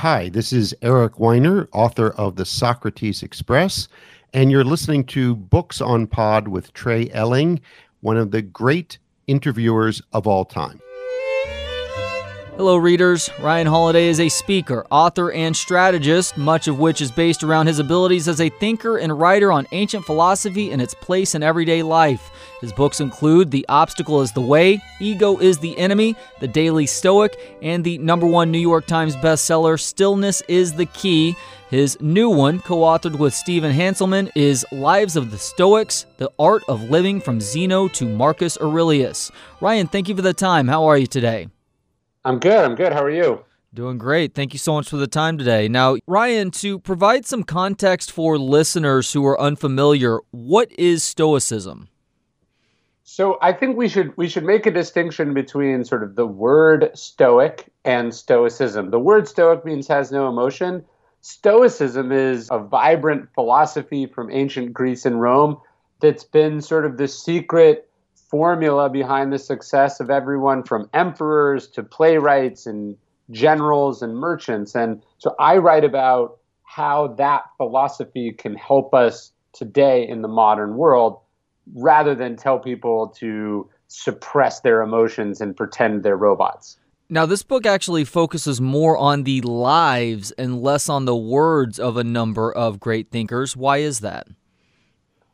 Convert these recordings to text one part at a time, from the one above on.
Hi, this is Eric Weiner, author of the Socrates Express, and you're listening to Books on Pod with Trey Elling, one of the great interviewers of all time. Hello, readers. Ryan Holiday is a speaker, author, and strategist, much of which is based around his abilities as a thinker and writer on ancient philosophy and its place in everyday life. His books include The Obstacle is the Way, Ego is the Enemy, The Daily Stoic, and the number one New York Times bestseller, Stillness is the Key. His new one, co authored with Stephen Hanselman, is Lives of the Stoics The Art of Living from Zeno to Marcus Aurelius. Ryan, thank you for the time. How are you today? I'm good. I'm good. How are you? Doing great. Thank you so much for the time today. Now, Ryan, to provide some context for listeners who are unfamiliar, what is Stoicism? So I think we should we should make a distinction between sort of the word stoic and stoicism. The word stoic means has no emotion. Stoicism is a vibrant philosophy from ancient Greece and Rome that's been sort of the secret formula behind the success of everyone from emperors to playwrights and generals and merchants. And so I write about how that philosophy can help us today in the modern world rather than tell people to suppress their emotions and pretend they're robots. Now, this book actually focuses more on the lives and less on the words of a number of great thinkers. Why is that?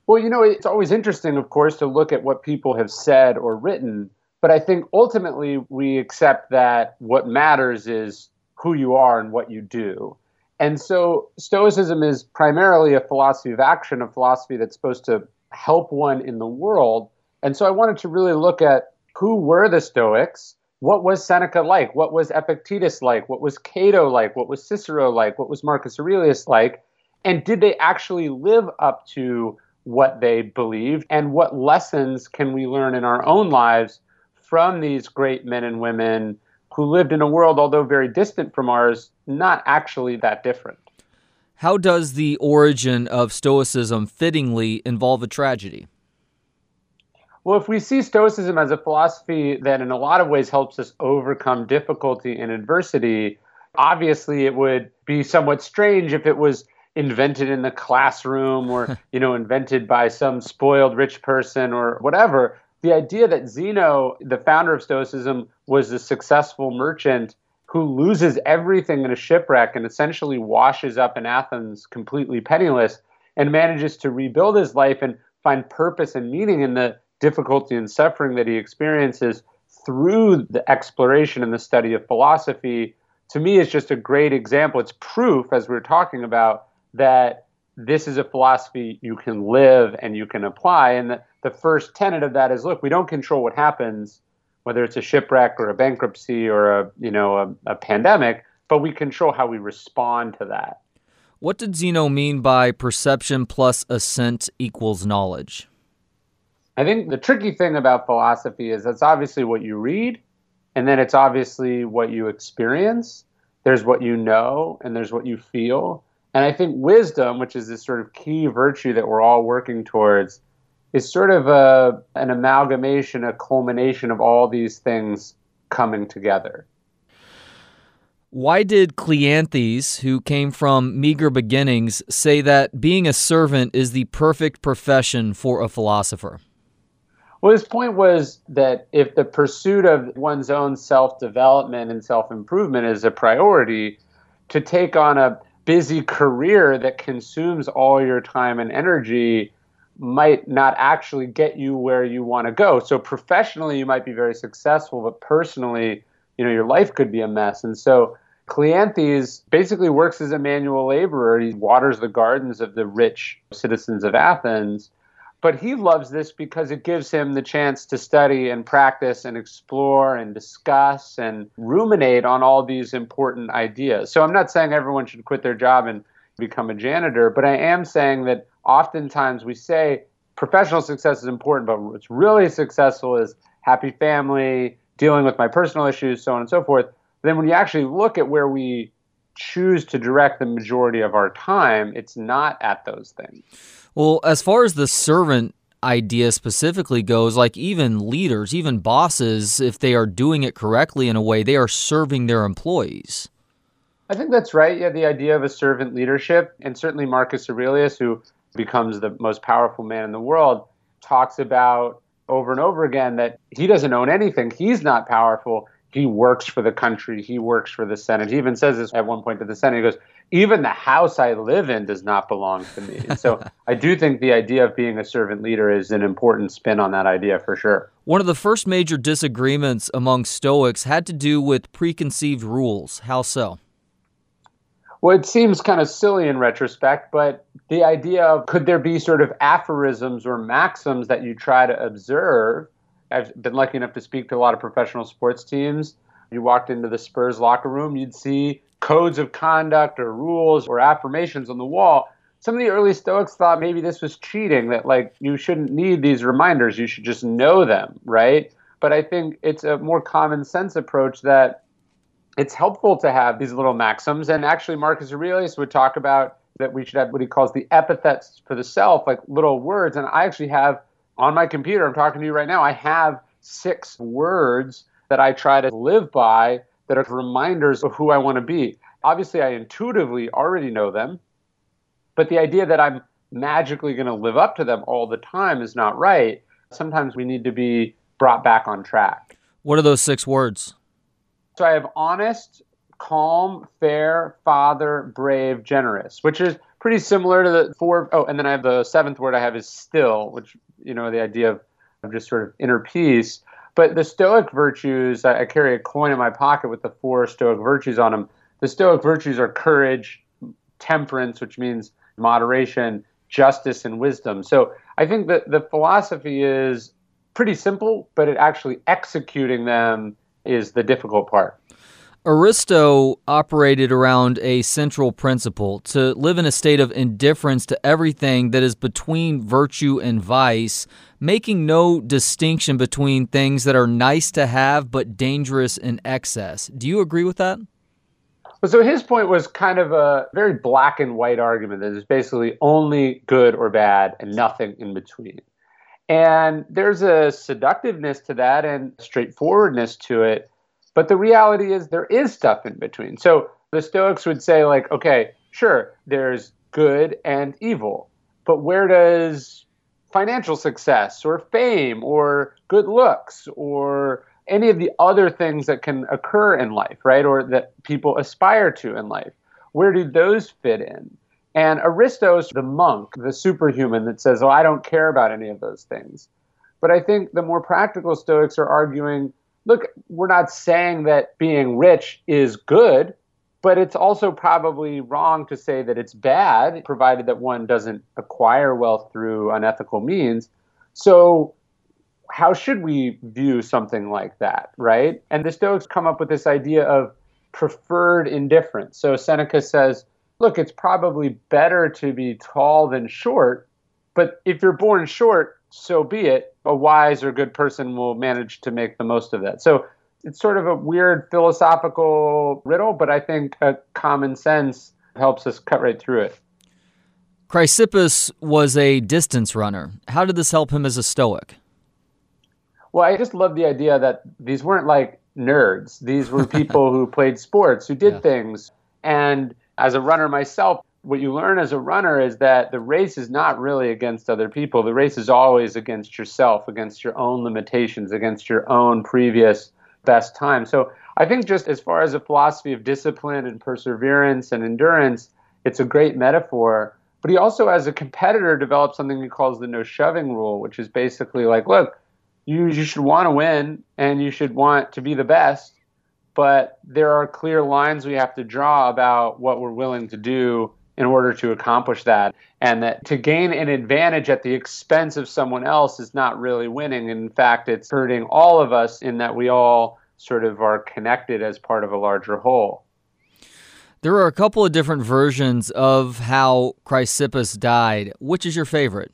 Well, you know, it's always interesting, of course, to look at what people have said or written. But I think ultimately we accept that what matters is who you are and what you do. And so Stoicism is primarily a philosophy of action, a philosophy that's supposed to help one in the world. And so I wanted to really look at who were the Stoics? What was Seneca like? What was Epictetus like? What was Cato like? What was Cicero like? What was Marcus Aurelius like? And did they actually live up to what they believed and what lessons can we learn in our own lives from these great men and women who lived in a world, although very distant from ours, not actually that different. How does the origin of Stoicism fittingly involve a tragedy? Well, if we see Stoicism as a philosophy that in a lot of ways helps us overcome difficulty and adversity, obviously it would be somewhat strange if it was invented in the classroom or you know invented by some spoiled rich person or whatever. The idea that zeno the founder of stoicism was a successful merchant who loses everything in a shipwreck and essentially washes up in athens completely penniless and manages to rebuild his life and find purpose and meaning in the difficulty and suffering that he experiences through the exploration and the study of philosophy to me is just a great example. It's proof as we we're talking about that this is a philosophy you can live and you can apply. And the, the first tenet of that is look, we don't control what happens, whether it's a shipwreck or a bankruptcy or a you know a, a pandemic, but we control how we respond to that. What did Zeno mean by perception plus assent equals knowledge? I think the tricky thing about philosophy is that's obviously what you read, and then it's obviously what you experience. There's what you know, and there's what you feel. And I think wisdom, which is this sort of key virtue that we're all working towards, is sort of a, an amalgamation, a culmination of all these things coming together. Why did Cleanthes, who came from meager beginnings, say that being a servant is the perfect profession for a philosopher? Well, his point was that if the pursuit of one's own self development and self improvement is a priority, to take on a busy career that consumes all your time and energy might not actually get you where you want to go. So professionally you might be very successful, but personally, you know, your life could be a mess. And so Cleanthes basically works as a manual laborer. He waters the gardens of the rich citizens of Athens but he loves this because it gives him the chance to study and practice and explore and discuss and ruminate on all these important ideas. So I'm not saying everyone should quit their job and become a janitor, but I am saying that oftentimes we say professional success is important, but what's really successful is happy family, dealing with my personal issues, so on and so forth. But then when you actually look at where we choose to direct the majority of our time, it's not at those things. Well, as far as the servant idea specifically goes, like even leaders, even bosses, if they are doing it correctly in a way, they are serving their employees. I think that's right. Yeah, the idea of a servant leadership, and certainly Marcus Aurelius, who becomes the most powerful man in the world, talks about over and over again that he doesn't own anything. He's not powerful. He works for the country. He works for the Senate. He even says this at one point to the Senate. He goes, Even the house I live in does not belong to me. So I do think the idea of being a servant leader is an important spin on that idea for sure. One of the first major disagreements among Stoics had to do with preconceived rules. How so? Well, it seems kind of silly in retrospect, but the idea of could there be sort of aphorisms or maxims that you try to observe? I've been lucky enough to speak to a lot of professional sports teams. You walked into the Spurs locker room, you'd see codes of conduct or rules or affirmations on the wall. Some of the early Stoics thought maybe this was cheating, that like you shouldn't need these reminders, you should just know them, right? But I think it's a more common sense approach that it's helpful to have these little maxims. And actually, Marcus Aurelius would talk about that we should have what he calls the epithets for the self, like little words. And I actually have on my computer, I'm talking to you right now, I have six words that I try to live by that are reminders of who I want to be. Obviously, I intuitively already know them, but the idea that I'm magically going to live up to them all the time is not right. Sometimes we need to be brought back on track. What are those six words? So I have honest, calm, fair, father, brave, generous, which is pretty similar to the four. Oh, and then I have the seventh word I have is still, which, you know, the idea of, of just sort of inner peace. But the Stoic virtues, I, I carry a coin in my pocket with the four Stoic virtues on them. The Stoic virtues are courage, temperance, which means moderation, justice, and wisdom. So I think that the philosophy is pretty simple, but it actually executing them is the difficult part. Aristo operated around a central principle to live in a state of indifference to everything that is between virtue and vice, making no distinction between things that are nice to have but dangerous in excess. Do you agree with that? So his point was kind of a very black and white argument that is basically only good or bad and nothing in between. And there's a seductiveness to that and straightforwardness to it. But the reality is there is stuff in between. So the Stoics would say, like, okay, sure, there's good and evil. But where does financial success or fame or good looks or any of the other things that can occur in life, right? Or that people aspire to in life, where do those fit in? And Aristos, the monk, the superhuman that says, Oh, I don't care about any of those things. But I think the more practical Stoics are arguing, look, we're not saying that being rich is good, but it's also probably wrong to say that it's bad, provided that one doesn't acquire wealth through unethical means. So, how should we view something like that, right? And the Stoics come up with this idea of preferred indifference. So, Seneca says, look, it's probably better to be tall than short, but if you're born short, so be it. A wise or good person will manage to make the most of that. So it's sort of a weird philosophical riddle, but I think a common sense helps us cut right through it. Chrysippus was a distance runner. How did this help him as a Stoic? Well, I just love the idea that these weren't like nerds. These were people who played sports, who did yeah. things. And as a runner myself, what you learn as a runner is that the race is not really against other people. The race is always against yourself, against your own limitations, against your own previous best time. So I think just as far as a philosophy of discipline and perseverance and endurance, it's a great metaphor. But he also, as a competitor, developed something he calls the no shoving rule, which is basically like, look, you, you should want to win and you should want to be the best but there are clear lines we have to draw about what we're willing to do in order to accomplish that. And that to gain an advantage at the expense of someone else is not really winning. In fact, it's hurting all of us in that we all sort of are connected as part of a larger whole. There are a couple of different versions of how Chrysippus died. Which is your favorite?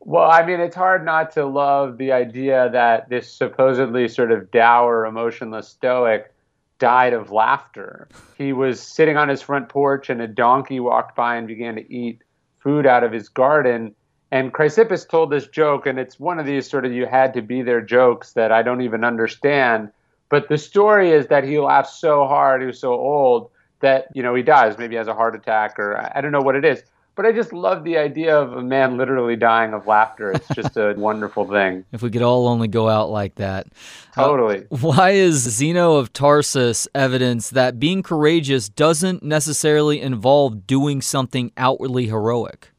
Well, I mean, it's hard not to love the idea that this supposedly sort of dour, emotionless Stoic died of laughter. He was sitting on his front porch, and a donkey walked by and began to eat food out of his garden. And Chrysippus told this joke, and it's one of these sort of you had to be there jokes that I don't even understand. But the story is that he laughed so hard, he was so old, that, you know, he dies, maybe has a heart attack or I don't know what it is. But I just love the idea of a man literally dying of laughter. It's just a wonderful thing. If we could all only go out like that. Totally. Uh, why is Zeno of Tarsus evidence that being courageous doesn't necessarily involve doing something outwardly heroic?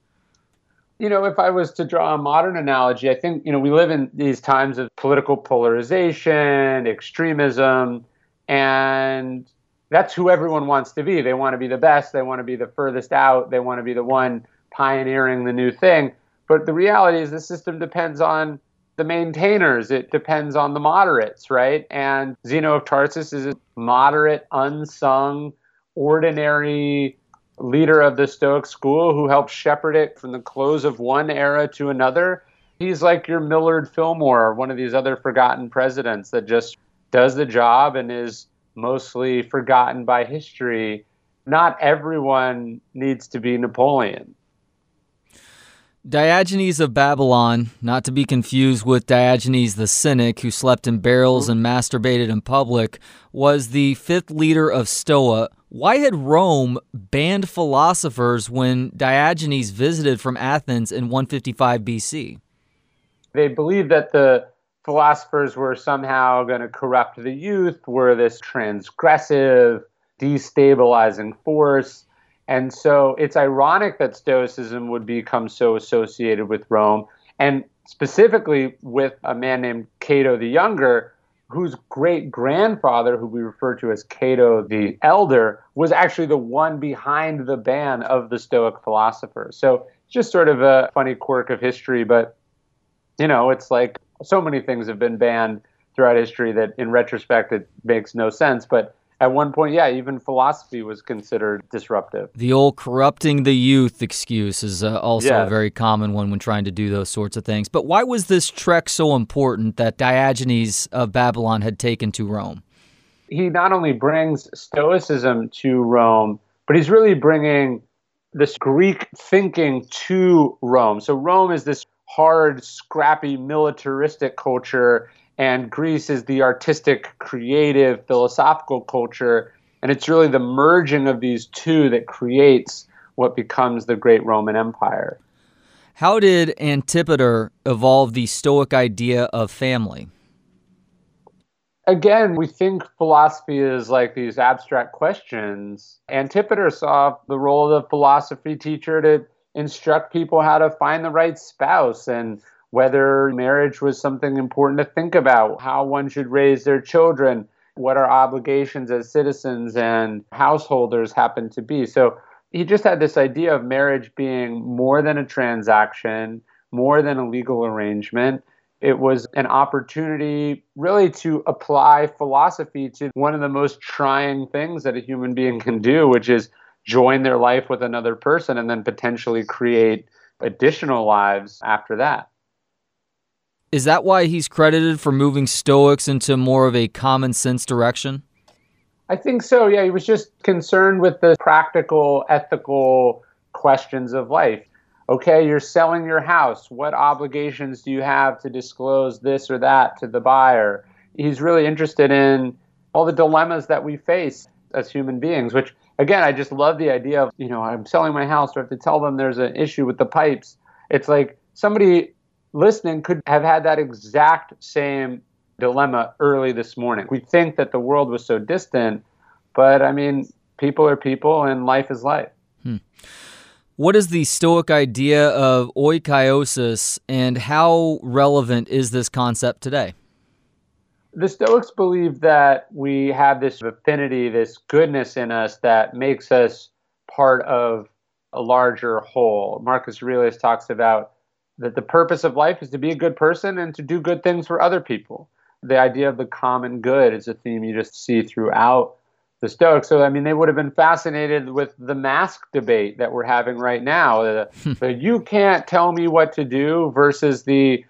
you know, if I was to draw a modern analogy, I think, you know, we live in these times of political polarization, extremism, and that's who everyone wants to be. They want to be the best, they want to be the furthest out, they want to be the one pioneering the new thing. But the reality is the system depends on the maintainers, it depends on the moderates, right? And Zeno of Tarsus is a moderate, unsung, ordinary leader of the Stoic school who helped shepherd it from the close of one era to another. He's like your Millard Fillmore, one of these other forgotten presidents that just does the job and is mostly forgotten by history. Not everyone needs to be Napoleon. Diogenes of Babylon, not to be confused with Diogenes the Cynic, who slept in barrels and masturbated in public, was the fifth leader of Stoa. Why had Rome banned philosophers when Diogenes visited from Athens in 155 BC? They believed that the philosophers were somehow going to corrupt the youth, were this transgressive, destabilizing force and so it's ironic that Stoicism would become so associated with Rome, and specifically with a man named Cato the Younger, whose great grandfather, who we refer to as Cato the Elder, was actually the one behind the ban of the Stoic philosophers. So just sort of a funny quirk of history, but you know, it's like so many things have been banned throughout history that in retrospect it makes no sense. But at one point, yeah, even philosophy was considered disruptive. The old corrupting the youth excuse is uh, also yes. a very common one when trying to do those sorts of things. But why was this trek so important that Diogenes of Babylon had taken to Rome? He not only brings Stoicism to Rome, but he's really bringing this Greek thinking to Rome. So Rome is this hard, scrappy, militaristic culture and Greece is the artistic, creative, philosophical culture. And it's really the merging of these two that creates what becomes the great Roman Empire. How did Antipater evolve the Stoic idea of family? Again, we think philosophy is like these abstract questions. Antipater saw the role of the philosophy teacher to instruct people how to find the right spouse and whether marriage was something important to think about, how one should raise their children, what our obligations as citizens and householders happen to be. So he just had this idea of marriage being more than a transaction, more than a legal arrangement. It was an opportunity really to apply philosophy to one of the most trying things that a human being can do, which is join their life with another person and then potentially create additional lives after that. Is that why he's credited for moving Stoics into more of a common sense direction? I think so. Yeah, he was just concerned with the practical, ethical questions of life. Okay, you're selling your house. What obligations do you have to disclose this or that to the buyer? He's really interested in all the dilemmas that we face as human beings, which again, I just love the idea of, you know, I'm selling my house. Do I have to tell them there's an issue with the pipes? It's like somebody listening could have had that exact same dilemma early this morning. We think that the world was so distant, but I mean, people are people and life is life. Hmm. What is the Stoic idea of oikeiosis and how relevant is this concept today? The Stoics believe that we have this affinity, this goodness in us that makes us part of a larger whole. Marcus Aurelius talks about that the purpose of life is to be a good person and to do good things for other people. The idea of the common good is a theme you just see throughout the Stoics. So, I mean, they would have been fascinated with the mask debate that we're having right now. The, hmm. the you can't tell me what to do versus the,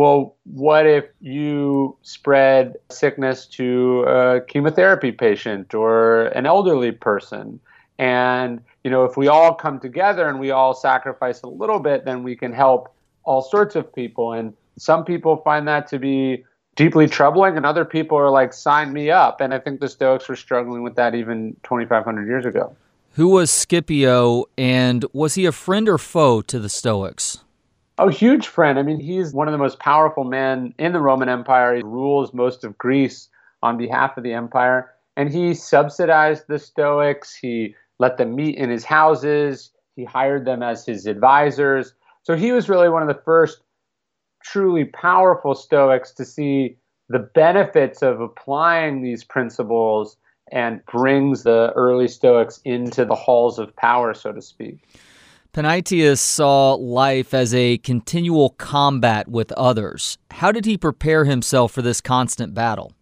well, what if you spread sickness to a chemotherapy patient or an elderly person? And, you know, if we all come together and we all sacrifice a little bit, then we can help all sorts of people. And some people find that to be deeply troubling, and other people are like, sign me up. And I think the Stoics were struggling with that even 2,500 years ago. Who was Scipio, and was he a friend or foe to the Stoics? Oh, huge friend. I mean, he's one of the most powerful men in the Roman Empire. He rules most of Greece on behalf of the empire. And he subsidized the Stoics. He let them meet in his houses. He hired them as his advisors. So he was really one of the first truly powerful Stoics to see the benefits of applying these principles and brings the early Stoics into the halls of power, so to speak. Panaetius saw life as a continual combat with others. How did he prepare himself for this constant battle?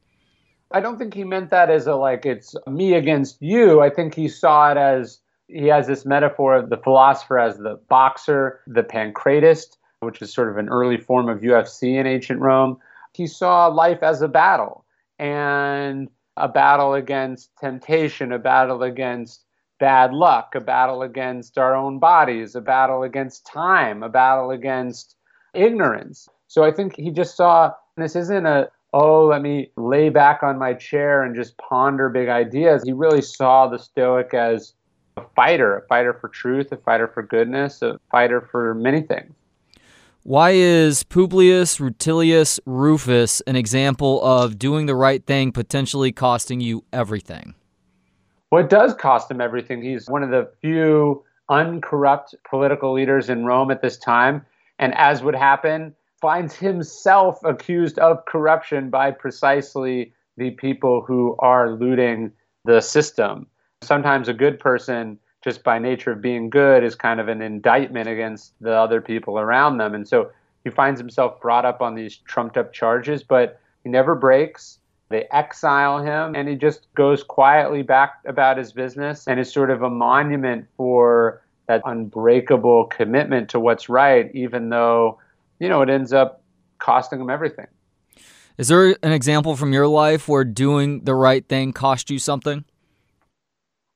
I don't think he meant that as a like it's me against you. I think he saw it as he has this metaphor of the philosopher as the boxer, the pancratist, which is sort of an early form of UFC in ancient Rome. He saw life as a battle and a battle against temptation, a battle against bad luck, a battle against our own bodies, a battle against time, a battle against ignorance. So I think he just saw this isn't a oh, let me lay back on my chair and just ponder big ideas. He really saw the Stoic as a fighter, a fighter for truth, a fighter for goodness, a fighter for many things. Why is Publius Rutilius Rufus an example of doing the right thing potentially costing you everything? Well, it does cost him everything. He's one of the few uncorrupt political leaders in Rome at this time. And as would happen, finds himself accused of corruption by precisely the people who are looting the system. Sometimes a good person, just by nature of being good, is kind of an indictment against the other people around them. And so he finds himself brought up on these trumped up charges, but he never breaks. They exile him, and he just goes quietly back about his business and is sort of a monument for that unbreakable commitment to what's right, even though you know, it ends up costing him everything. Is there an example from your life where doing the right thing cost you something?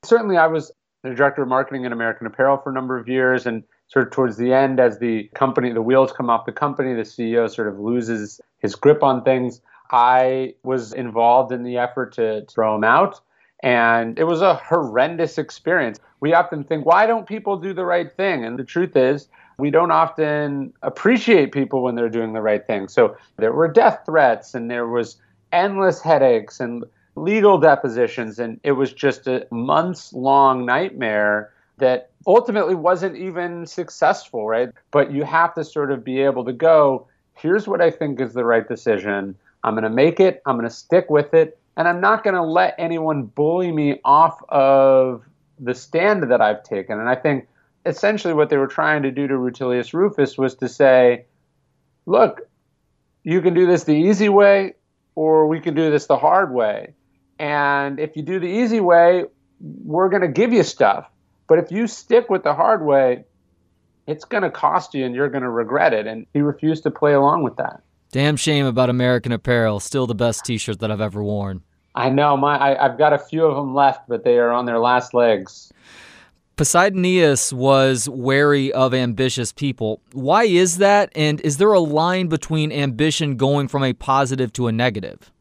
Certainly, I was the director of marketing in American Apparel for a number of years, and sort of towards the end, as the company, the wheels come off the company, the CEO sort of loses his grip on things. I was involved in the effort to throw him out, and it was a horrendous experience. We often think, why don't people do the right thing? And the truth is, we don't often appreciate people when they're doing the right thing. So there were death threats and there was endless headaches and legal depositions and it was just a months long nightmare that ultimately wasn't even successful, right? But you have to sort of be able to go, here's what I think is the right decision. I'm going to make it, I'm going to stick with it, and I'm not going to let anyone bully me off of the stand that I've taken. And I think essentially what they were trying to do to Rutilius Rufus was to say, look, you can do this the easy way or we can do this the hard way. And if you do the easy way, we're going to give you stuff. But if you stick with the hard way, it's going to cost you and you're going to regret it. And he refused to play along with that. Damn shame about American Apparel. Still the best t shirt that I've ever worn. I know. My, I, I've got a few of them left, but they are on their last legs. Posidonius was wary of ambitious people. Why is that? And is there a line between ambition going from a positive to a negative?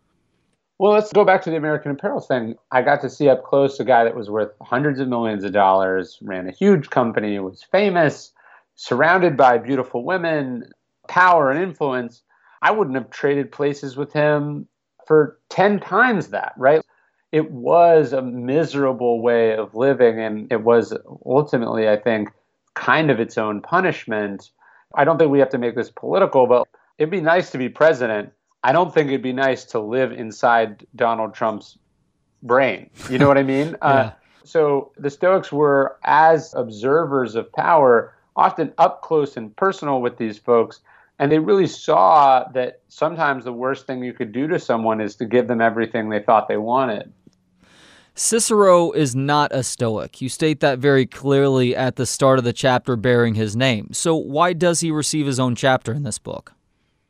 Well, let's go back to the American Apparel thing. I got to see up close a guy that was worth hundreds of millions of dollars, ran a huge company, was famous, surrounded by beautiful women, power and influence. I wouldn't have traded places with him for 10 times that, right? it was a miserable way of living, and it was ultimately, I think, kind of its own punishment. I don't think we have to make this political, but it'd be nice to be president. I don't think it'd be nice to live inside Donald Trump's brain. You know what I mean? yeah. uh, so the Stoics were, as observers of power, often up close and personal with these folks. And they really saw that sometimes the worst thing you could do to someone is to give them everything they thought they wanted. Cicero is not a Stoic. You state that very clearly at the start of the chapter bearing his name. So, why does he receive his own chapter in this book?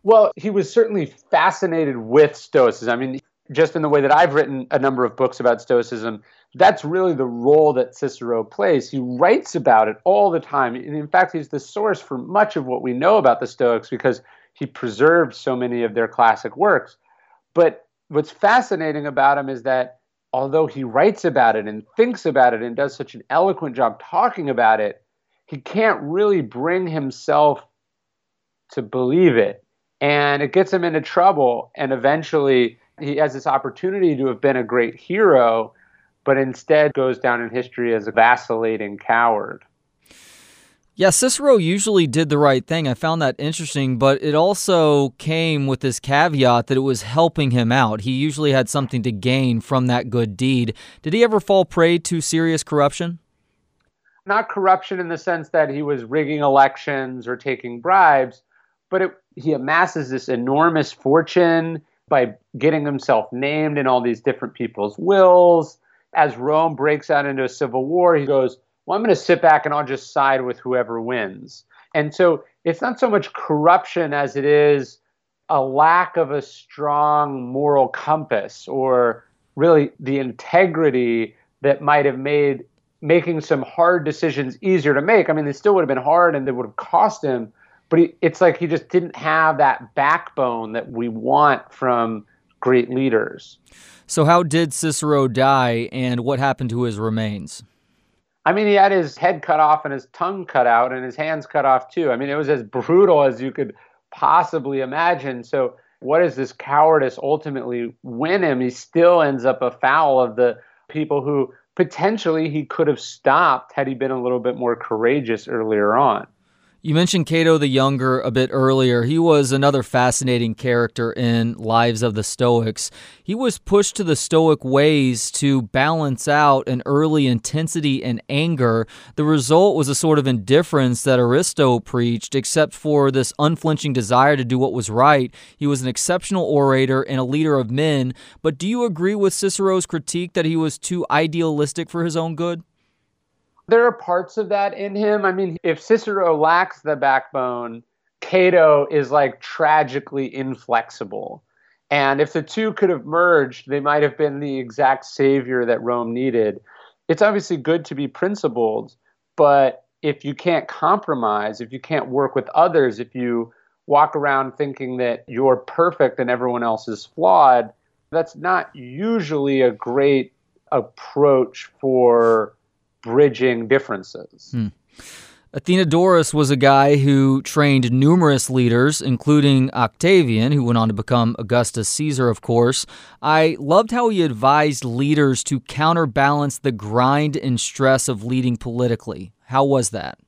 Well, he was certainly fascinated with Stoicism. I mean, just in the way that I've written a number of books about Stoicism, that's really the role that Cicero plays. He writes about it all the time. And in fact, he's the source for much of what we know about the Stoics because he preserved so many of their classic works. But what's fascinating about him is that although he writes about it and thinks about it and does such an eloquent job talking about it, he can't really bring himself to believe it. And it gets him into trouble. And eventually, he has this opportunity to have been a great hero, but instead goes down in history as a vacillating coward. Yeah, Cicero usually did the right thing. I found that interesting, but it also came with this caveat that it was helping him out. He usually had something to gain from that good deed. Did he ever fall prey to serious corruption? Not corruption in the sense that he was rigging elections or taking bribes, but it, he amasses this enormous fortune by getting himself named in all these different people's wills. As Rome breaks out into a civil war, he goes, well, I'm going to sit back and I'll just side with whoever wins. And so it's not so much corruption as it is a lack of a strong moral compass or really the integrity that might have made making some hard decisions easier to make. I mean, they still would have been hard and they would have cost him, but he, it's like he just didn't have that backbone that we want from great leaders. So, how did Cicero die and what happened to his remains? I mean, he had his head cut off and his tongue cut out and his hands cut off too. I mean, it was as brutal as you could possibly imagine. So, what does this cowardice ultimately win him? He still ends up a afoul of the people who potentially he could have stopped had he been a little bit more courageous earlier on. You mentioned Cato the Younger a bit earlier. He was another fascinating character in Lives of the Stoics. He was pushed to the Stoic ways to balance out an early intensity and anger. The result was a sort of indifference that Aristo preached, except for this unflinching desire to do what was right. He was an exceptional orator and a leader of men. But do you agree with Cicero's critique that he was too idealistic for his own good? There are parts of that in him. I mean, if Cicero lacks the backbone, Cato is like tragically inflexible. And if the two could have merged, they might have been the exact savior that Rome needed. It's obviously good to be principled, but if you can't compromise, if you can't work with others, if you walk around thinking that you're perfect and everyone else is flawed, that's not usually a great approach for bridging differences. Hmm. Athenodorus was a guy who trained numerous leaders, including Octavian, who went on to become Augustus Caesar, of course. I loved how he advised leaders to counterbalance the grind and stress of leading politically. How was that?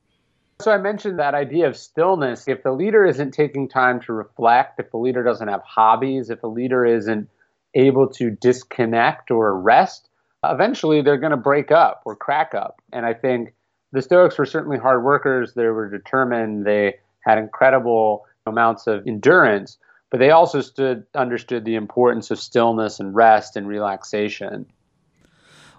So I mentioned that idea of stillness. If the leader isn't taking time to reflect, if the leader doesn't have hobbies, if a leader isn't able to disconnect or rest, eventually they're going to break up or crack up. And I think the Stoics were certainly hard workers. They were determined. They had incredible amounts of endurance, but they also stood understood the importance of stillness and rest and relaxation.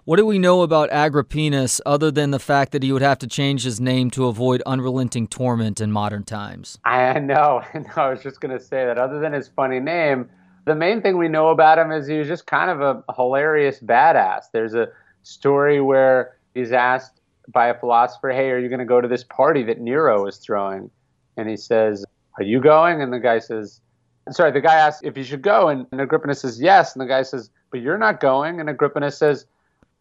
What do we know about Agrippinus other than the fact that he would have to change his name to avoid unrelenting torment in modern times? I know. I know. I was just going to say that. Other than his funny name, the main thing we know about him is he was just kind of a hilarious badass. There's a story where he's asked by a philosopher, Hey, are you going to go to this party that Nero is throwing? And he says, Are you going? And the guy says, Sorry, the guy asks if he should go. And, and Agrippinus says, Yes. And the guy says, But you're not going. And Agrippina says,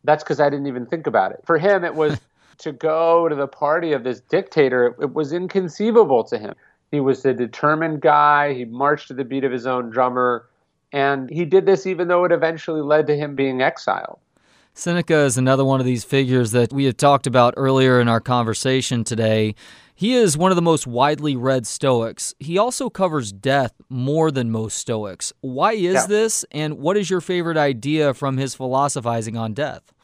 That's because I didn't even think about it. For him, it was to go to the party of this dictator, it, it was inconceivable to him. He was a determined guy. He marched to the beat of his own drummer. And he did this even though it eventually led to him being exiled. Seneca is another one of these figures that we had talked about earlier in our conversation today. He is one of the most widely read Stoics. He also covers death more than most Stoics. Why is yeah. this, and what is your favorite idea from his philosophizing on death?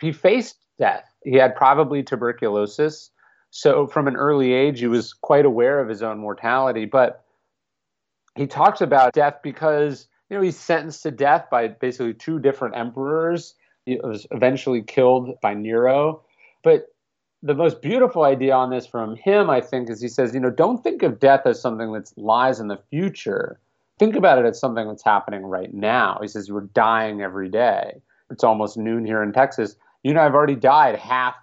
He faced death. He had probably tuberculosis. So, from an early age, he was quite aware of his own mortality. But he talks about death because you know he's sentenced to death by basically two different emperors. He was eventually killed by Nero, but the most beautiful idea on this from him, I think, is he says, you know, don't think of death as something that lies in the future. Think about it as something that's happening right now. He says, we're dying every day. It's almost noon here in Texas. You know, I've already died half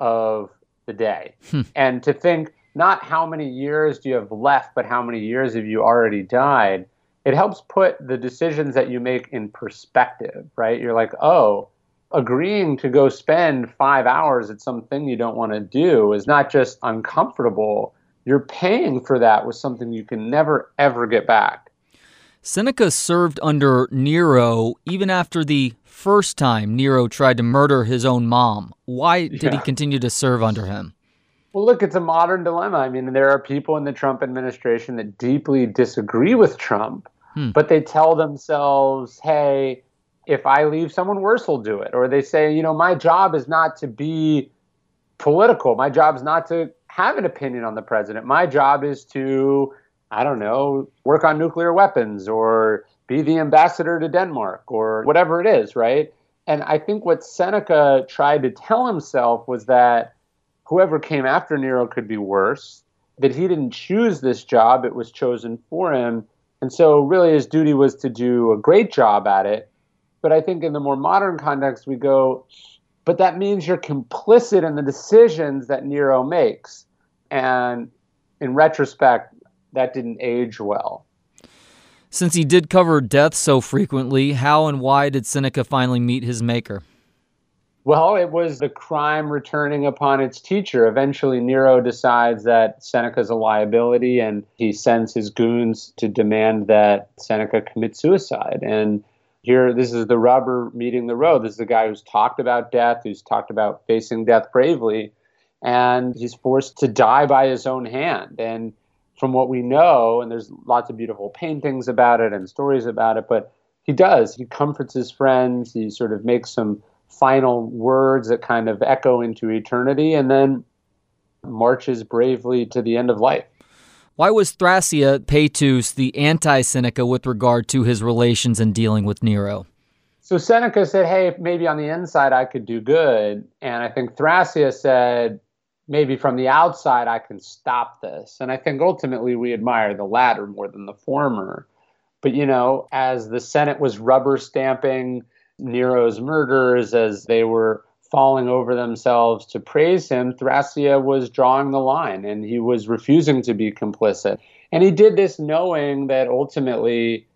of the day. Hmm. and to think not how many years do you have left, but how many years have you already died, it helps put the decisions that you make in perspective, right? You're like, oh, agreeing to go spend five hours at something you don't want to do is not just uncomfortable, you're paying for that with something you can never, ever get back. Seneca served under Nero even after the first time Nero tried to murder his own mom. Why did yeah. he continue to serve under him? Well, look, it's a modern dilemma. I mean, there are people in the Trump administration that deeply disagree with Trump, hmm. but they tell themselves, hey, if I leave, someone worse will do it. Or they say, you know, my job is not to be political. My job is not to have an opinion on the president. My job is to, I don't know, work on nuclear weapons or be the ambassador to Denmark or whatever it is, right? And I think what Seneca tried to tell himself was that whoever came after Nero could be worse, that he didn't choose this job, it was chosen for him. And so, really, his duty was to do a great job at it but I think in the more modern context, we go, but that means you're complicit in the decisions that Nero makes. And in retrospect, that didn't age well. Since he did cover death so frequently, how and why did Seneca finally meet his maker? Well, it was the crime returning upon its teacher. Eventually, Nero decides that Seneca's a liability and he sends his goons to demand that Seneca commit suicide. And here this is the rubber meeting the road this is the guy who's talked about death who's talked about facing death bravely and he's forced to die by his own hand and from what we know and there's lots of beautiful paintings about it and stories about it but he does he comforts his friends he sort of makes some final words that kind of echo into eternity and then marches bravely to the end of life why was Thrasea Paetus the anti Seneca with regard to his relations and dealing with Nero? So Seneca said, hey, maybe on the inside I could do good. And I think Thrasea said, maybe from the outside I can stop this. And I think ultimately we admire the latter more than the former. But, you know, as the Senate was rubber stamping Nero's murders, as they were falling over themselves to praise him, Thrasea was drawing the line and he was refusing to be complicit. And he did this knowing that ultimately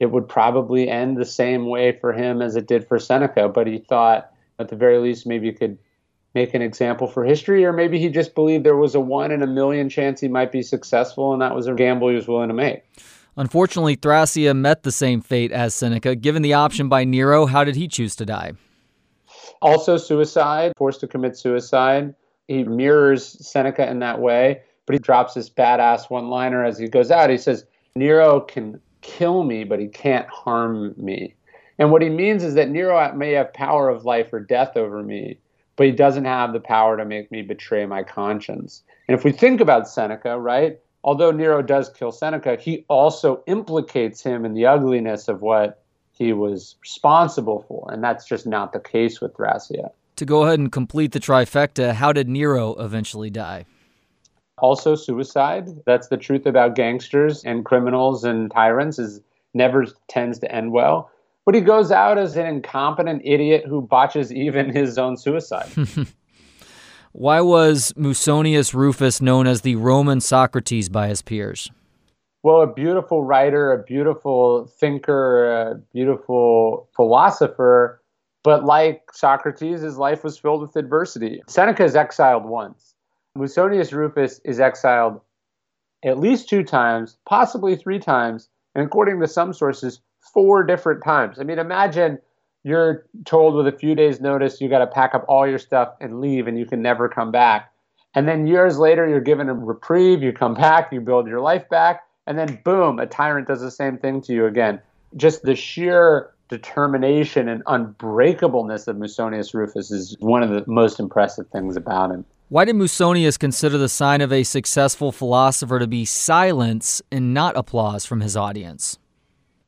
it would probably end the same way for him as it did for Seneca. But he thought, at the very least, maybe he could make an example for history, or maybe he just believed there was a one in a million chance he might be successful, and that was a gamble he was willing to make. Unfortunately, Thrasea met the same fate as Seneca. Given the option by Nero, how did he choose to die? Also, suicide, forced to commit suicide. He mirrors Seneca in that way, but he drops this badass one liner as he goes out. He says, Nero can kill me, but he can't harm me. And what he means is that Nero may have power of life or death over me, but he doesn't have the power to make me betray my conscience. And if we think about Seneca, right, although Nero does kill Seneca, he also implicates him in the ugliness of what he was responsible for. And that's just not the case with Thrasea. To go ahead and complete the trifecta, how did Nero eventually die? Also suicide. That's the truth about gangsters and criminals and tyrants is never tends to end well. But he goes out as an incompetent idiot who botches even his own suicide. Why was Musonius Rufus known as the Roman Socrates by his peers? well, a beautiful writer, a beautiful thinker, a beautiful philosopher, but like Socrates, his life was filled with adversity. Seneca is exiled once. Musonius Rufus is exiled at least two times, possibly three times, and according to some sources, four different times. I mean, imagine you're told with a few days' notice you got to pack up all your stuff and leave, and you can never come back. And then years later, you're given a reprieve, you come back, you build your life back, and then boom, a tyrant does the same thing to you again. Just the sheer determination and unbreakableness of Musonius Rufus is one of the most impressive things about him. Why did Musonius consider the sign of a successful philosopher to be silence and not applause from his audience?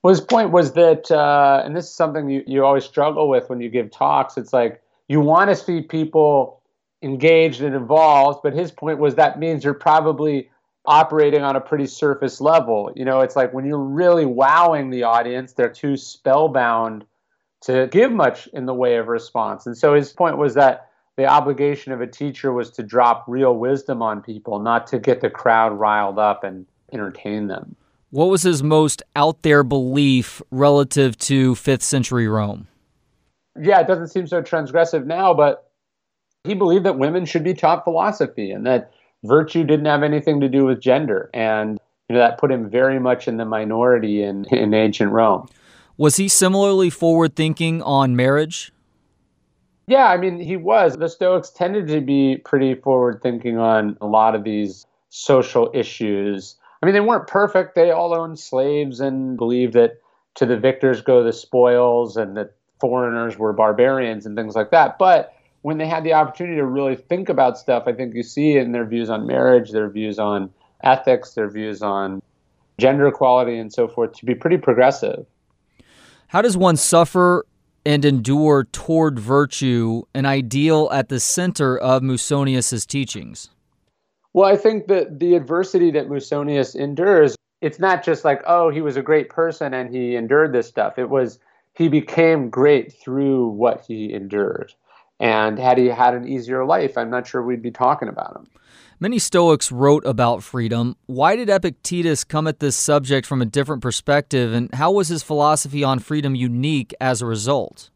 Well, his point was that, uh, and this is something you, you always struggle with when you give talks, it's like you want to see people engaged and involved, but his point was that means you're probably operating on a pretty surface level. You know, it's like when you're really wowing the audience, they're too spellbound to give much in the way of response. And so his point was that the obligation of a teacher was to drop real wisdom on people, not to get the crowd riled up and entertain them. What was his most out there belief relative to 5th century Rome? Yeah, it doesn't seem so transgressive now, but he believed that women should be taught philosophy and that virtue didn't have anything to do with gender. And you know, that put him very much in the minority in, in ancient Rome. Was he similarly forward thinking on marriage? Yeah, I mean, he was. The Stoics tended to be pretty forward thinking on a lot of these social issues. I mean, they weren't perfect. They all owned slaves and believed that to the victors go the spoils and that foreigners were barbarians and things like that. But when they had the opportunity to really think about stuff, I think you see in their views on marriage, their views on ethics, their views on gender equality, and so forth, to be pretty progressive. How does one suffer and endure toward virtue, an ideal at the center of Musonius's teachings? Well, I think that the adversity that Musonius endures, it's not just like, oh, he was a great person and he endured this stuff. It was he became great through what he endured. And had he had an easier life, I'm not sure we'd be talking about him. Many Stoics wrote about freedom. Why did Epictetus come at this subject from a different perspective, and how was his philosophy on freedom unique as a result?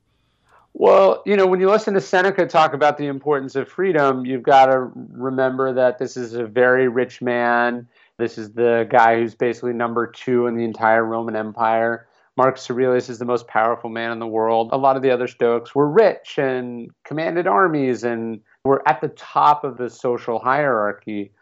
Well, you know, when you listen to Seneca talk about the importance of freedom, you've got to remember that this is a very rich man. This is the guy who's basically number two in the entire Roman Empire. Marcus Aurelius is the most powerful man in the world. A lot of the other Stoics were rich and commanded armies and were at the top of the social hierarchy.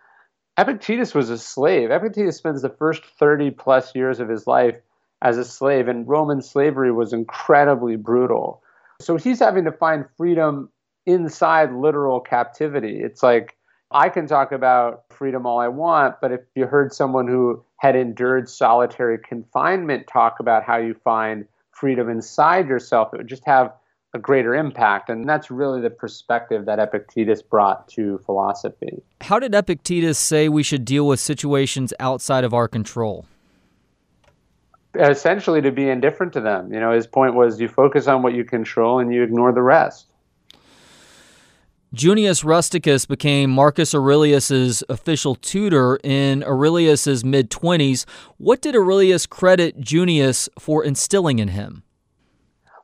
Epictetus was a slave. Epictetus spends the first 30 plus years of his life as a slave, and Roman slavery was incredibly brutal. So he's having to find freedom inside literal captivity. It's like I can talk about freedom all I want, but if you heard someone who had endured solitary confinement talk about how you find freedom inside yourself, it would just have a greater impact. And that's really the perspective that Epictetus brought to philosophy. How did Epictetus say we should deal with situations outside of our control? Essentially, to be indifferent to them. You know, his point was you focus on what you control and you ignore the rest. Junius Rusticus became Marcus Aurelius's official tutor in Aurelius's mid 20s. What did Aurelius credit Junius for instilling in him?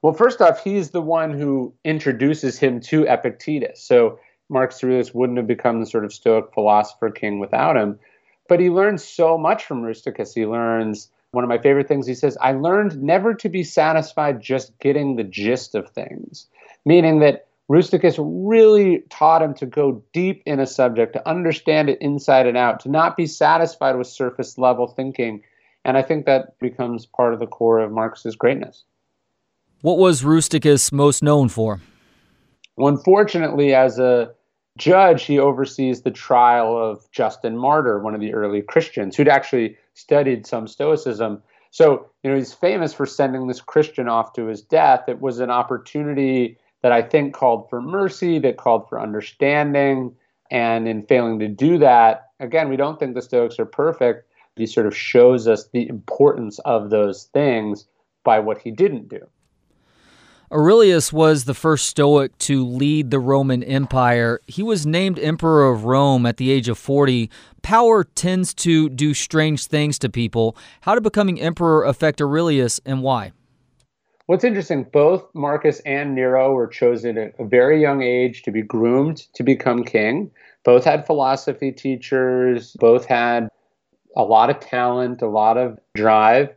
Well, first off, he's the one who introduces him to Epictetus. So Marcus Aurelius wouldn't have become the sort of Stoic philosopher king without him. But he learns so much from Rusticus. He learns one of my favorite things he says, I learned never to be satisfied just getting the gist of things, meaning that Rusticus really taught him to go deep in a subject, to understand it inside and out, to not be satisfied with surface level thinking. And I think that becomes part of the core of Marcus's greatness. What was Rusticus most known for? Well, unfortunately, as a judge, he oversees the trial of Justin Martyr, one of the early Christians who'd actually studied some Stoicism. So, you know, he's famous for sending this Christian off to his death. It was an opportunity that I think called for mercy, that called for understanding. And in failing to do that, again, we don't think the Stoics are perfect. He sort of shows us the importance of those things by what he didn't do. Aurelius was the first Stoic to lead the Roman Empire. He was named Emperor of Rome at the age of 40. Power tends to do strange things to people. How did becoming emperor affect Aurelius and why? What's interesting, both Marcus and Nero were chosen at a very young age to be groomed to become king. Both had philosophy teachers, both had a lot of talent, a lot of drive.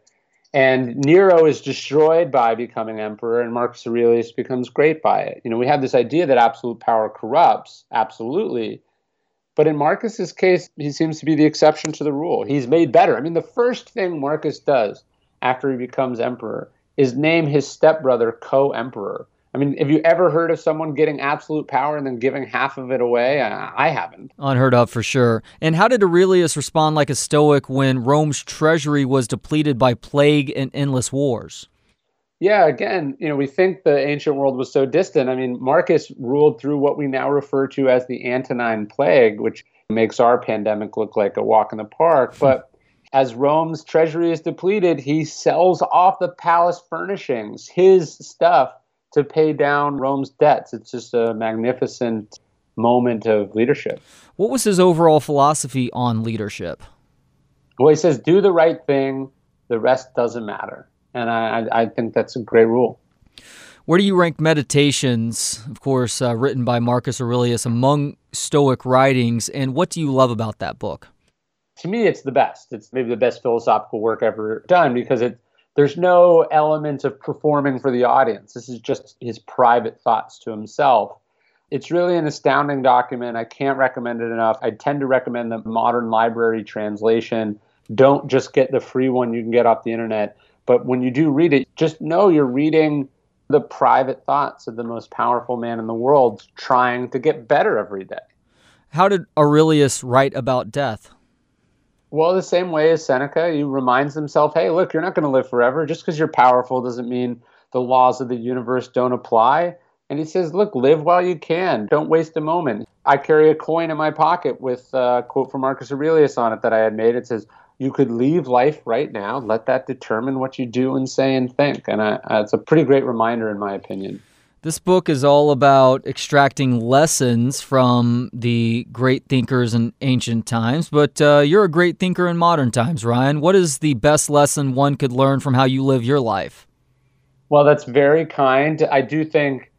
And Nero is destroyed by becoming emperor, and Marcus Aurelius becomes great by it. You know, we have this idea that absolute power corrupts, absolutely. But in Marcus's case, he seems to be the exception to the rule. He's made better. I mean, the first thing Marcus does after he becomes emperor is name his stepbrother co emperor. I mean, have you ever heard of someone getting absolute power and then giving half of it away? I haven't. Unheard of for sure. And how did Aurelius respond like a Stoic when Rome's treasury was depleted by plague and endless wars? Yeah, again, you know, we think the ancient world was so distant. I mean, Marcus ruled through what we now refer to as the Antonine Plague, which makes our pandemic look like a walk in the park. But as Rome's treasury is depleted, he sells off the palace furnishings, his stuff to pay down Rome's debts. It's just a magnificent moment of leadership. What was his overall philosophy on leadership? Well, he says, do the right thing, the rest doesn't matter. And I, I think that's a great rule. Where do you rank Meditations, of course, uh, written by Marcus Aurelius, among Stoic writings? And what do you love about that book? To me, it's the best. It's maybe the best philosophical work ever done because it there's no element of performing for the audience. This is just his private thoughts to himself. It's really an astounding document. I can't recommend it enough. I tend to recommend the modern library translation. Don't just get the free one you can get off the internet. But when you do read it, just know you're reading the private thoughts of the most powerful man in the world trying to get better every day. How did Aurelius write about death? Well, the same way as Seneca, he reminds himself, hey, look, you're not going to live forever. Just because you're powerful doesn't mean the laws of the universe don't apply. And he says, look, live while you can. Don't waste a moment. I carry a coin in my pocket with a quote from Marcus Aurelius on it that I had made. It says, you could leave life right now. Let that determine what you do and say and think. And I, uh, it's a pretty great reminder, in my opinion. This book is all about extracting lessons from the great thinkers in ancient times, but uh, you're a great thinker in modern times, Ryan. What is the best lesson one could learn from how you live your life? Well, that's very kind. I do think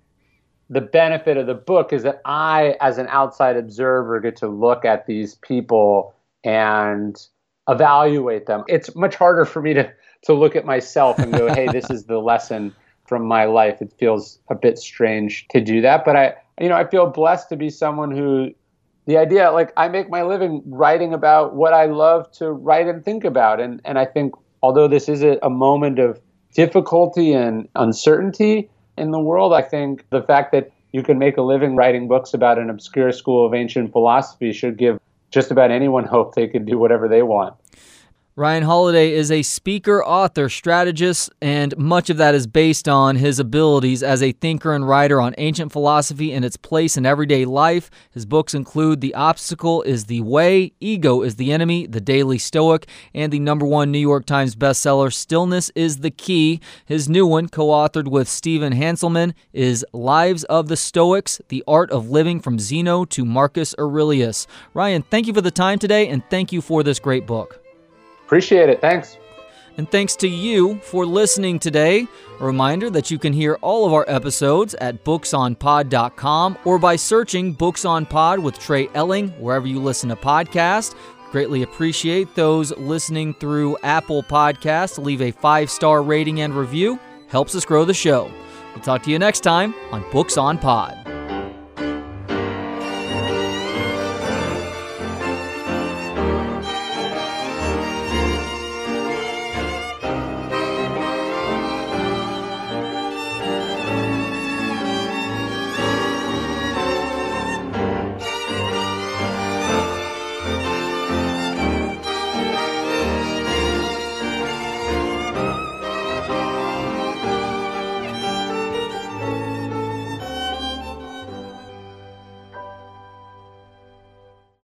the benefit of the book is that I, as an outside observer, get to look at these people and evaluate them. It's much harder for me to, to look at myself and go, hey, this is the lesson from my life. It feels a bit strange to do that, but I, you know, I feel blessed to be someone who the idea like I make my living writing about what I love to write and think about and and I think although this is a, a moment of difficulty and uncertainty in the world, I think the fact that you can make a living writing books about an obscure school of ancient philosophy should give just about anyone hope they can do whatever they want. Ryan Holiday is a speaker, author, strategist, and much of that is based on his abilities as a thinker and writer on ancient philosophy and its place in everyday life. His books include The Obstacle is the Way, Ego is the Enemy, The Daily Stoic, and the number one New York Times bestseller, Stillness is the Key. His new one, co authored with Stephen Hanselman, is Lives of the Stoics The Art of Living from Zeno to Marcus Aurelius. Ryan, thank you for the time today, and thank you for this great book. Appreciate it. Thanks. And thanks to you for listening today. A reminder that you can hear all of our episodes at booksonpod.com or by searching Books on Pod with Trey Elling wherever you listen to podcasts. Greatly appreciate those listening through Apple Podcasts. Leave a five star rating and review. Helps us grow the show. We'll talk to you next time on Books on Pod.